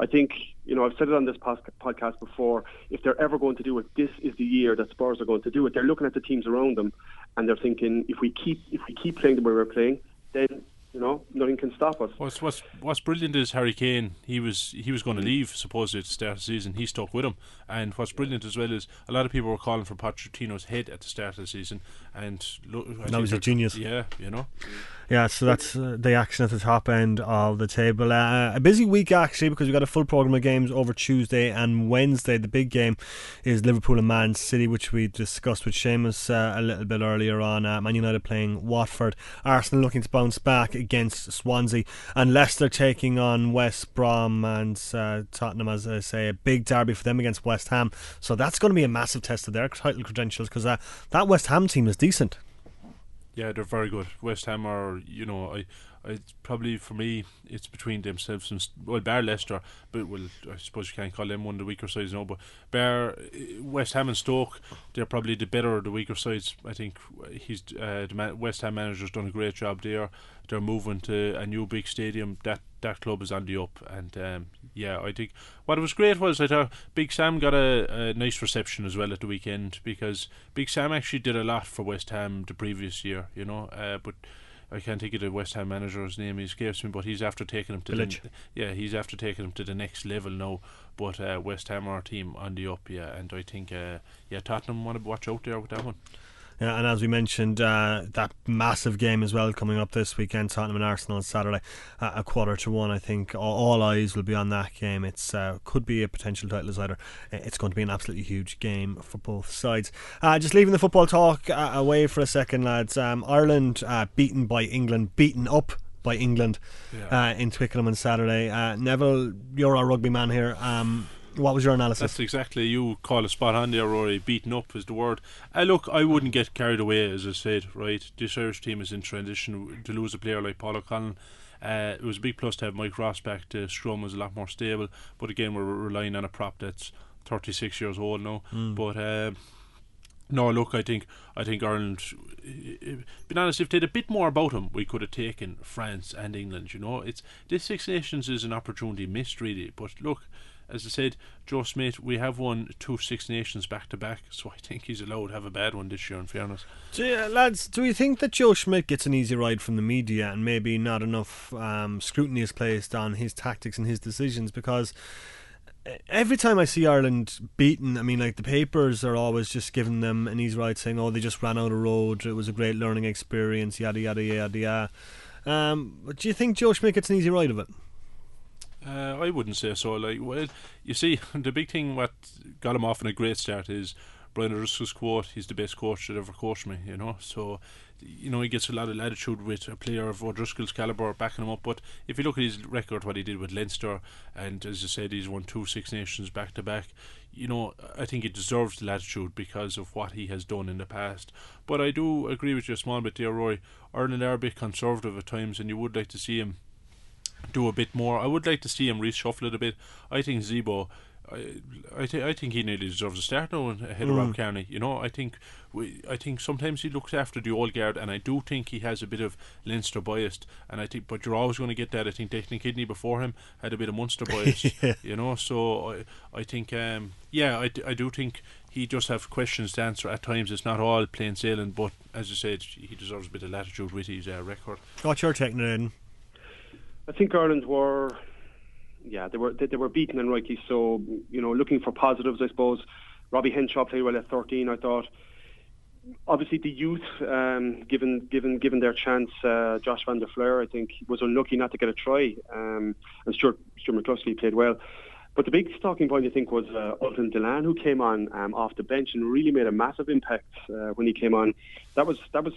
I think, you know, I've said it on this podcast before, if they're ever going to do it, this is the year that Spurs are going to do it. They're looking at the teams around them and they're thinking, if we keep if we keep playing the way we're playing, then you know, nothing can stop us. What's what's what's brilliant is Harry Kane. He was he was going to leave supposedly at the start of the season. He stuck with him, and what's brilliant as well is a lot of people were calling for Pochettino's head at the start of the season, and look, that was a genius. Yeah, you know. Mm. Yeah, so that's uh, the action at the top end of the table. Uh, a busy week actually because we've got a full program of games over Tuesday and Wednesday. The big game is Liverpool and Man City, which we discussed with Seamus uh, a little bit earlier on. Uh, Man United playing Watford, Arsenal looking to bounce back against Swansea, and Leicester taking on West Brom and uh, Tottenham, as I say, a big derby for them against West Ham. So that's going to be a massive test of their title credentials because uh, that West Ham team is decent. Yeah, they're very good. West Ham are, you know, I, I probably for me it's between themselves and well, Bar Leicester, but well, I suppose you can't call them one of the weaker sides, no. But Bar West Ham and Stoke, they're probably the better of the weaker sides. I think he's uh, the West Ham manager's done a great job there. They're moving to a new big stadium. That that club is on the up, and um, yeah, I think what was great was I thought Big Sam got a, a, nice reception as well at the weekend because Big Sam actually did a lot for West Ham the previous year, you know. Uh, but I can't think of the West Ham manager's name. He escapes me, but he's after taking him to Village. the yeah, he's after taking him to the next level now. But uh, West Ham are a team on the up, yeah, and I think uh, yeah, Tottenham want to watch out there with that one. Yeah, and as we mentioned, uh, that massive game as well coming up this weekend, Tottenham and Arsenal on Saturday, uh, a quarter to one. I think all, all eyes will be on that game. It's uh, could be a potential title decider. It's going to be an absolutely huge game for both sides. Uh, just leaving the football talk uh, away for a second, lads. Um, Ireland uh, beaten by England, beaten up by England yeah. in Twickenham on Saturday. Neville, you're our rugby man here. Um, what was your analysis? That's exactly you call a spot on there, Rory. Beaten up is the word. Uh, look, I wouldn't get carried away, as I said. Right, this Irish team is in transition. To lose a player like Paul O'Connell, uh, it was a big plus to have Mike Ross back. To Scrum was a lot more stable, but again, we're relying on a prop that's 36 years old now. Mm. But uh, no, look, I think I think Ireland. Being honest, if they had a bit more about them, we could have taken France and England. You know, it's this Six Nations is an opportunity missed, really. But look, as I said, Joe Schmidt, we have won two Six Nations back to back, so I think he's allowed to have a bad one this year, in fairness. Lads, do you think that Joe Schmidt gets an easy ride from the media and maybe not enough um, scrutiny is placed on his tactics and his decisions? Because every time I see Ireland beaten, I mean, like the papers are always just giving them an easy ride, saying, "Oh, they just ran out of road. It was a great learning experience." Yada yada yada yada. Um, do you think Joe Schmidt gets an easy ride of it? Uh, I wouldn't say so. Like, well, you see, the big thing what got him off in a great start is Brian O'Driscoll's quote: "He's the best coach that ever coached me." You know, so you know he gets a lot of latitude with a player of O'Driscoll's caliber backing him up. But if you look at his record, what he did with Leinster, and as I said, he's won two Six Nations back to back. You know, I think he deserves latitude because of what he has done in the past. But I do agree with you a small bit there, Roy. Ireland are a bit conservative at times, and you would like to see him do a bit more. I would like to see him reshuffle it a bit. I think Zebo. I, I, th- I think he nearly deserves a start now ahead of Rob Kearney. You know, I think we, I think sometimes he looks after the old guard, and I do think he has a bit of Leinster bias. And I think, but you're always going to get that. I think Declan Kidney before him had a bit of Munster bias. yeah. You know, so I, I think, um, yeah, I, I do think he just have questions to answer at times. It's not all plain sailing, but as I said, he deserves a bit of latitude with his uh, record. What's your taking it in? I think Ireland were, yeah, they were they, they, were beaten and rightly so. You know, looking for positives, I suppose. Robbie Henshaw played well at 13. I thought. Obviously, the youth, um, given given given their chance, uh, Josh van der Flier, I think, was unlucky not to get a try, um, and Stuart, Stuart McCloskey played well. But the big talking point, I think, was uh, Ultan Dillane, who came on um, off the bench and really made a massive impact uh, when he came on. That was that was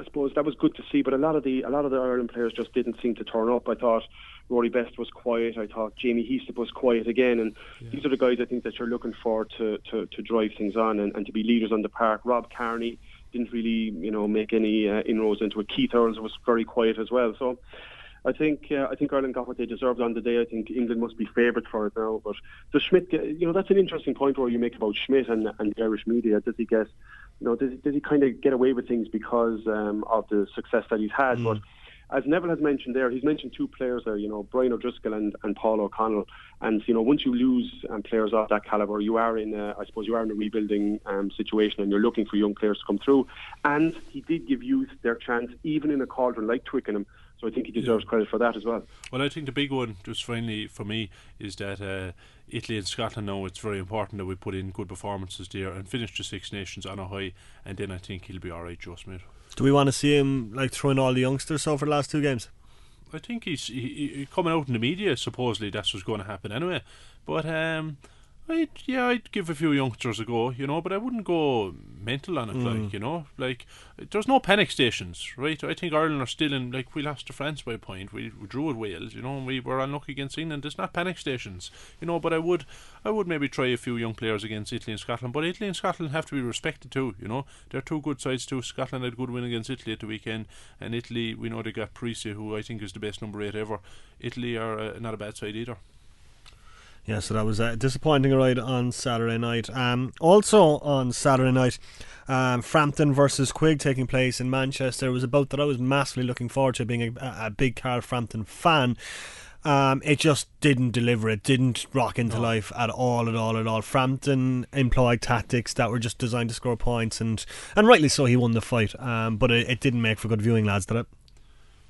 I suppose that was good to see, but a lot of the a lot of the Ireland players just didn't seem to turn up. I thought Rory Best was quiet. I thought Jamie Heaslip was quiet again. And yeah. these are the guys I think that you're looking for to, to, to drive things on and, and to be leaders on the park. Rob Kearney didn't really, you know, make any uh, inroads into it. Keith Earls was very quiet as well. So I think uh, I think Ireland got what they deserved on the day. I think England must be favoured for it now. But does Schmidt, get, you know, that's an interesting point where you make about Schmidt and, and the Irish media. Does he get, you know, does, does he kind of get away with things because um, of the success that he's had? Mm. But as Neville has mentioned there, he's mentioned two players there, you know, Brian O'Driscoll and, and Paul O'Connell. And, you know, once you lose um, players of that calibre, you are in, a, I suppose, you are in a rebuilding um, situation and you're looking for young players to come through. And he did give youth their chance, even in a cauldron like Twickenham. So I think he deserves credit for that as well. Well, I think the big one, just finally for me, is that uh, Italy and Scotland know it's very important that we put in good performances there and finish the Six Nations on a high, and then I think he'll be all right, Joe Schmidt. Do we want to see him like throwing all the youngsters so for the last two games? I think he's he, he, coming out in the media. Supposedly that's what's going to happen anyway. But um, I'd, yeah, I'd give a few youngsters a go, you know, but I wouldn't go mental on it, mm. like, you know, like, there's no panic stations, right? I think Ireland are still in, like, we lost to France by a point, we, we drew at Wales, you know, and we were unlucky against England. There's not panic stations, you know, but I would, I would maybe try a few young players against Italy and Scotland, but Italy and Scotland have to be respected too, you know, they're two good sides too. Scotland had a good win against Italy at the weekend, and Italy, we know they got Parisse, who I think is the best number eight ever. Italy are uh, not a bad side either. Yeah, so that was a disappointing ride on Saturday night. Um, also on Saturday night, um, Frampton versus Quigg taking place in Manchester it was a bout that I was massively looking forward to, being a, a big Carl Frampton fan. Um, it just didn't deliver. It didn't rock into no. life at all, at all, at all. Frampton employed tactics that were just designed to score points, and and rightly so. He won the fight, um, but it, it didn't make for good viewing, lads, did it?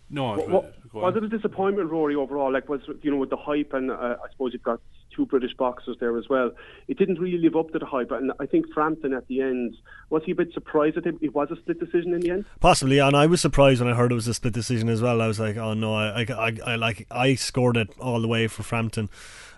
No, what, was it a disappointment, Rory? Overall, like was you know with the hype, and uh, I suppose you've got two British boxers there as well. It didn't really live up to the hype, and I think Frampton at the end was he a bit surprised that it was a split decision in the end. Possibly, and I was surprised when I heard it was a split decision as well. I was like, oh no, I, I, I, I like I scored it all the way for Frampton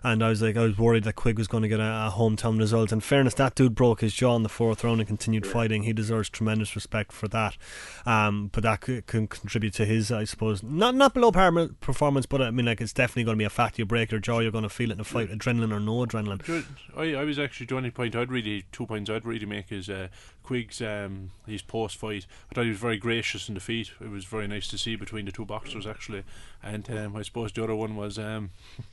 and I was like, I was worried that Quigg was going to get a, a hometown result. In fairness, that dude broke his jaw in the fourth round and continued yeah. fighting. He deserves tremendous respect for that. Um, but that could, can contribute to his, I suppose, not not below par performance, but I mean, like it's definitely going to be a fact. You break your jaw, you're going to feel it in a fight, adrenaline or no adrenaline. I, I was actually the only point I'd really two points I'd really make is uh, Quigg's um, his post fight. I thought he was very gracious in defeat. It was very nice to see between the two boxers actually, and um, I suppose the other one was. Um,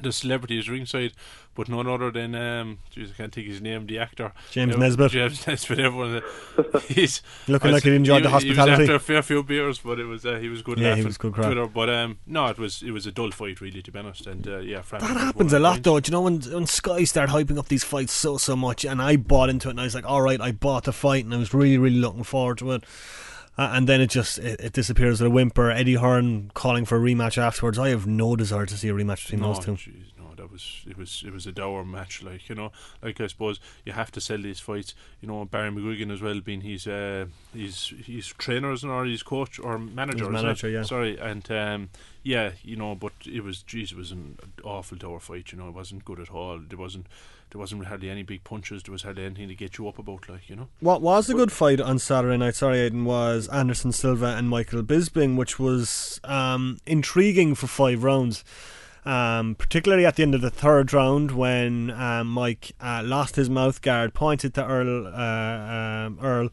the celebrities ringside, but none other than um, geez, I can't think his name, the actor James Nesbitt. James Nesbitt. Everyone, he's looking like he enjoyed he, the hospitality. He was after a fair few beers, but it was uh, he was good. Yeah, he was good Twitter, but um, no, it was it was a dull fight really, to be honest. And uh, yeah, that happens a lot though. Do you know when when Sky started hyping up these fights so so much, and I bought into it, and I was like, all right, I bought the fight, and I was really really looking forward to it. Uh, and then it just it, it, disappears with a whimper. Eddie Hearn calling for a rematch afterwards. I have no desire to see a rematch between no, those two. Geez, that was it was it was a dour match. Like you know, like I suppose you have to sell these fights. You know, Barry McGuigan as well, being his uh, his his trainers or his coach or manager. manager, yeah. Sorry, and um, yeah, you know, but it was geez, it was an awful dour fight. You know, it wasn't good at all. It wasn't there wasn't hardly any big punches. There was hardly anything to get you up about, like you know. What was a good fight on Saturday night? Sorry, Aiden was Anderson Silva and Michael Bisping, which was um, intriguing for five rounds. Um, particularly at the end of the third round when um, Mike uh, lost his mouth guard, pointed to Earl, uh, um, Earl,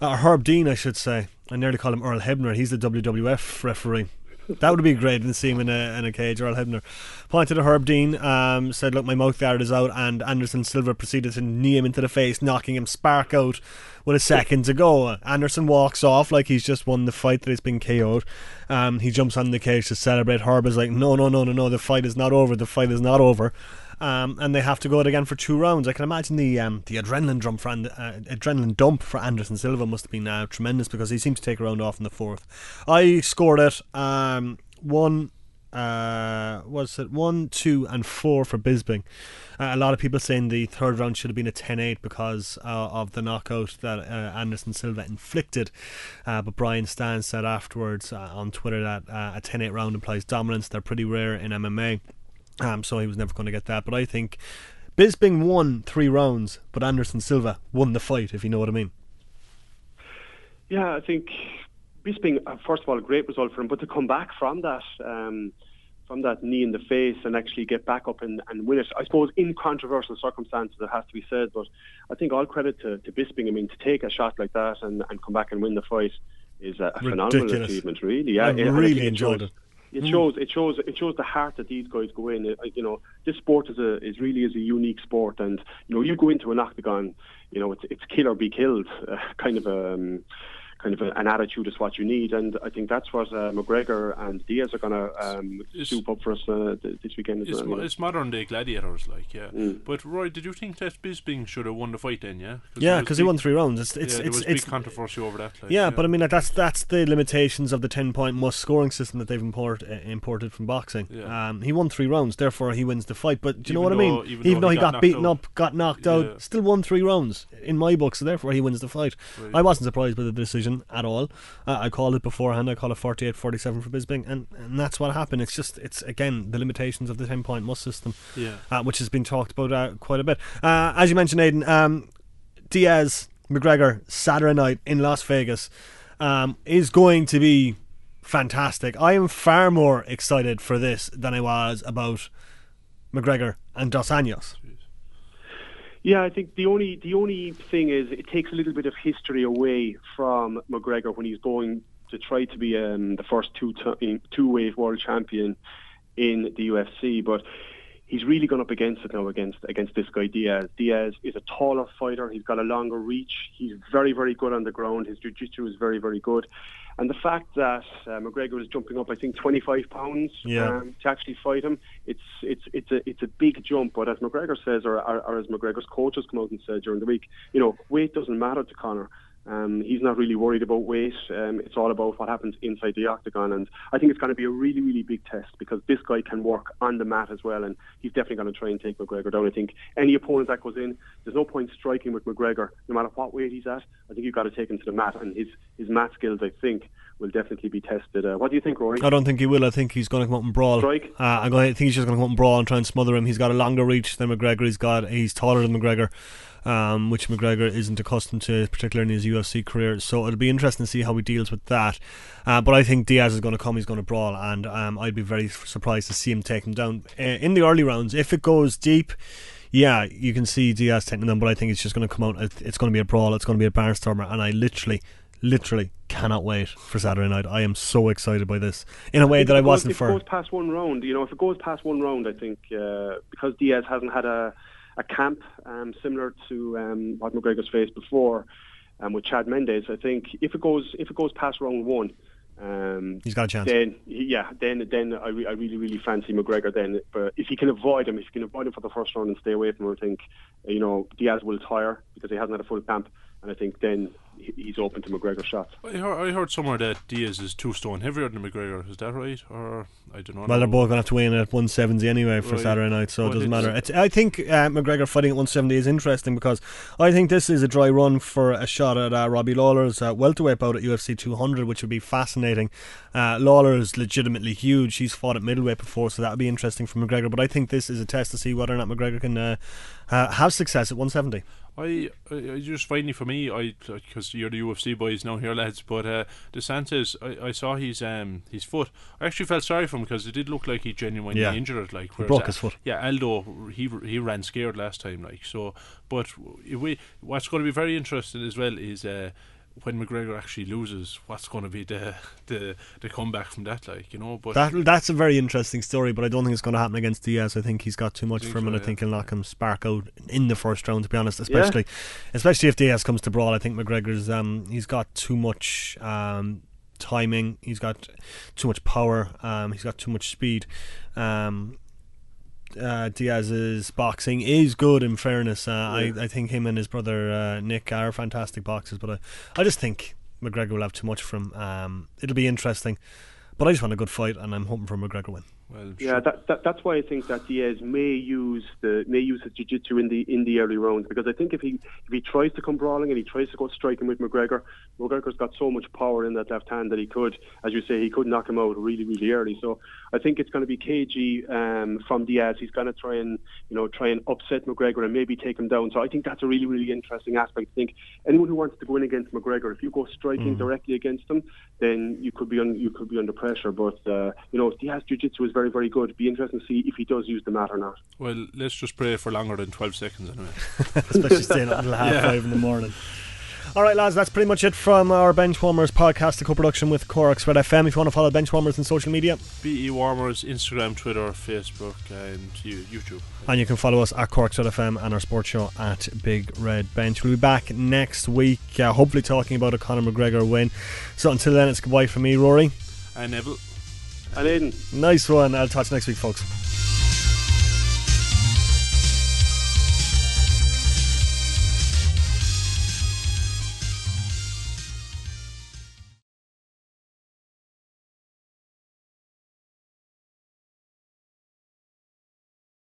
uh, Herb Dean, I should say. I nearly call him Earl Hebner. He's the WWF referee. That would be great to see him in a, in a cage. Earl Hebner pointed to Herb Dean, um, said, "Look, my mouth guard is out," and Anderson Silva proceeded to knee him into the face, knocking him spark out with a second to go. Anderson walks off like he's just won the fight that he's been KO'd. Um, he jumps on the cage to celebrate. Herb is like, "No, no, no, no, no! The fight is not over. The fight is not over." Um, and they have to go it again for two rounds. I can imagine the um, the adrenaline dump for and, uh, adrenaline dump for Anderson Silva must have been uh, tremendous because he seemed to take a round off in the fourth. I scored it um, one. Uh, was it one, two, and four for Bisping? Uh, a lot of people saying the third round should have been a 10-8 because uh, of the knockout that uh, Anderson Silva inflicted. Uh, but Brian Stann said afterwards uh, on Twitter that a 10-8 round implies dominance. They're pretty rare in MMA. Um, so he was never going to get that. But I think Bisping won three rounds, but Anderson Silva won the fight, if you know what I mean. Yeah, I think Bisping, uh, first of all, a great result for him, but to come back from that, um, from that knee in the face and actually get back up and, and win it. I suppose in controversial circumstances, it has to be said, but I think all credit to, to Bisping. I mean, to take a shot like that and, and come back and win the fight is a, a phenomenal achievement, really. Yeah, I really enjoyed it. It mm. shows it shows it shows the heart that these guys go in. It, you know, this sport is a is really is a unique sport, and you know, you go into an octagon, you know, it's it's kill or be killed, uh, kind of a. Um, kind of a, an attitude is what you need, and I think that's what uh, McGregor and Diaz are going to um, soup up for us uh, this weekend. It's, well, it's modern day gladiators, like yeah. Mm. But Roy, did you think that Bisping should have won the fight then? Yeah, Cause yeah, because he won three rounds. It's it's yeah, it's, it's big controversy over that. Like, yeah, yeah, but I mean that's that's the limitations of the ten point must scoring system that they've import, uh, imported from boxing. Yeah. Um, he won three rounds, therefore he wins the fight. But do you even know what though, I mean? Even, even though, he, got, got, beaten out. up, got knocked out, still won three rounds in my book. So therefore he wins the fight. Right. I wasn't surprised by the decision at all. Uh, I called it beforehand. I called it 48-47 for Bisping, and, and that's what happened. It's just it's again the limitations of the ten point must system, yeah. uh, which has been talked about uh, quite a bit. Uh, as you mentioned, Aidan, um, Diaz McGregor Saturday night in Las Vegas um, is going to be fantastic. I am far more excited for this than I was about McGregor and Dos Anjos. Yeah, I think the only the only thing is it takes a little bit of history away from McGregor when he's going to try to be um, the first two t- two weight world champion in the UFC, but he's really gone up against it now against against this guy Diaz. Diaz is a taller fighter. He's got a longer reach. He's very very good on the ground. His jiu-jitsu is very very good. And the fact that uh, McGregor is jumping up, I think, 25 pounds yeah. um, to actually fight him, it's it's it's a it's a big jump. But as McGregor says, or, or, or as McGregor's coaches come out and said during the week, you know, weight doesn't matter to Conor. Um, he's not really worried about weight. Um, it's all about what happens inside the octagon, and I think it's going to be a really, really big test because this guy can work on the mat as well, and he's definitely going to try and take McGregor down. I think any opponent that goes in, there's no point striking with McGregor, no matter what weight he's at. I think you've got to take him to the mat, and his his mat skills, I think, will definitely be tested. Uh, what do you think, Rory? I don't think he will. I think he's going to come up and brawl. Strike? Uh, I'm going. I think he's just going to come up and brawl and try and smother him. He's got a longer reach than McGregor. He's got. He's taller than McGregor. Um, which McGregor isn't accustomed to, particularly in his UFC career. So it'll be interesting to see how he deals with that. Uh, but I think Diaz is going to come, he's going to brawl, and um, I'd be very surprised to see him take him down uh, in the early rounds. If it goes deep, yeah, you can see Diaz taking them, but I think it's just going to come out. It's going to be a brawl, it's going to be a barnstormer, and I literally literally cannot wait for Saturday night. I am so excited by this in a way that I goes, wasn't if for. If it goes past one round, you know, if it goes past one round, I think uh, because Diaz hasn't had a a camp um, similar to um, what McGregor's faced before um, with Chad Mendes. I think if it goes if it goes past round one, um, he's got a chance. Then yeah, then then I, re- I really really fancy McGregor. Then, but if he can avoid him, if he can avoid him for the first round and stay away from him, I think you know Diaz will tire because he hasn't had a full camp. And I think then he's open to McGregor shots. I heard, I heard somewhere that Diaz is two stone heavier than McGregor. Is that right? Or I don't know. Well, they're both going to have to weigh in at 170 anyway for Right. Saturday night, so it doesn't it's- matter. It's, I think uh, McGregor fighting at 170 is interesting because I think this is a dry run for a shot at uh, Robbie Lawler's uh, welterweight bout at UFC 200, which would be fascinating. Uh, Lawler is legitimately huge. He's fought at middleweight before, so that would be interesting for McGregor. But I think this is a test to see whether or not McGregor can uh, uh, have success at 170. I, I, I just finally for me, I because you're the UFC boys now here, lads. But uh, Dos Anjos, I, I saw his um his foot. I actually felt sorry for him because it did look like he genuinely Yeah. injured it. Like whereas, broke uh, his foot. Yeah, Aldo he he ran scared last time. Like so, but we what's going to be very interesting as well is. Uh, when McGregor actually loses, what's going to be the, the the comeback from that? Like you know, but That that's a very interesting story, but I don't think it's going to happen against Diaz. I think he's got too much for him, so, and I yeah. think he'll knock him spark out in the first round. To be honest, especially especially if Diaz comes to brawl, I think McGregor's um he's got too much um timing. He's got too much power. Um, he's got too much speed. Um. Uh, Diaz's boxing is good. In fairness, uh, I I think him and his brother uh, Nick are fantastic boxers, but I, I just think McGregor will have too much from. him. Um, it'll be interesting. But I just want a good fight, and I'm hoping for McGregor win. Well, Yeah, sure. that, that that's why I think that Diaz may use the may use his jiu-jitsu in the in the early rounds because I think if he if he tries to come brawling and he tries to go striking with McGregor, McGregor's got so much power in that left hand that he could, as you say, he could knock him out really really early. So I think it's going to be cagey um, from Diaz. He's going to try and you know try and upset McGregor and maybe take him down. So I think that's a really really interesting aspect. I think anyone who wants to go in against McGregor, if you go striking directly against him, then you could be on you could be under pressure. But uh, you know Diaz jiu-jitsu is very, very good. Be interesting to see if he does use the mat or not. Well, let's just pray for longer than 12 seconds anyway. Especially staying up until half Yeah. five in the morning. All right, lads, that's pretty much it from our Benchwarmers podcast, a co-production with Cork's Red FM. If you want to follow Benchwarmers on social media, BE Warmers, Instagram, Twitter, Facebook, and YouTube. and you can follow us at Cork's Red FM and our sports show at Big Red Bench. We'll be back next week, uh, hopefully talking about a Conor McGregor win. So until then, it's goodbye from me, Rory. And Neville. Nice one. I'll talk to you next week, folks.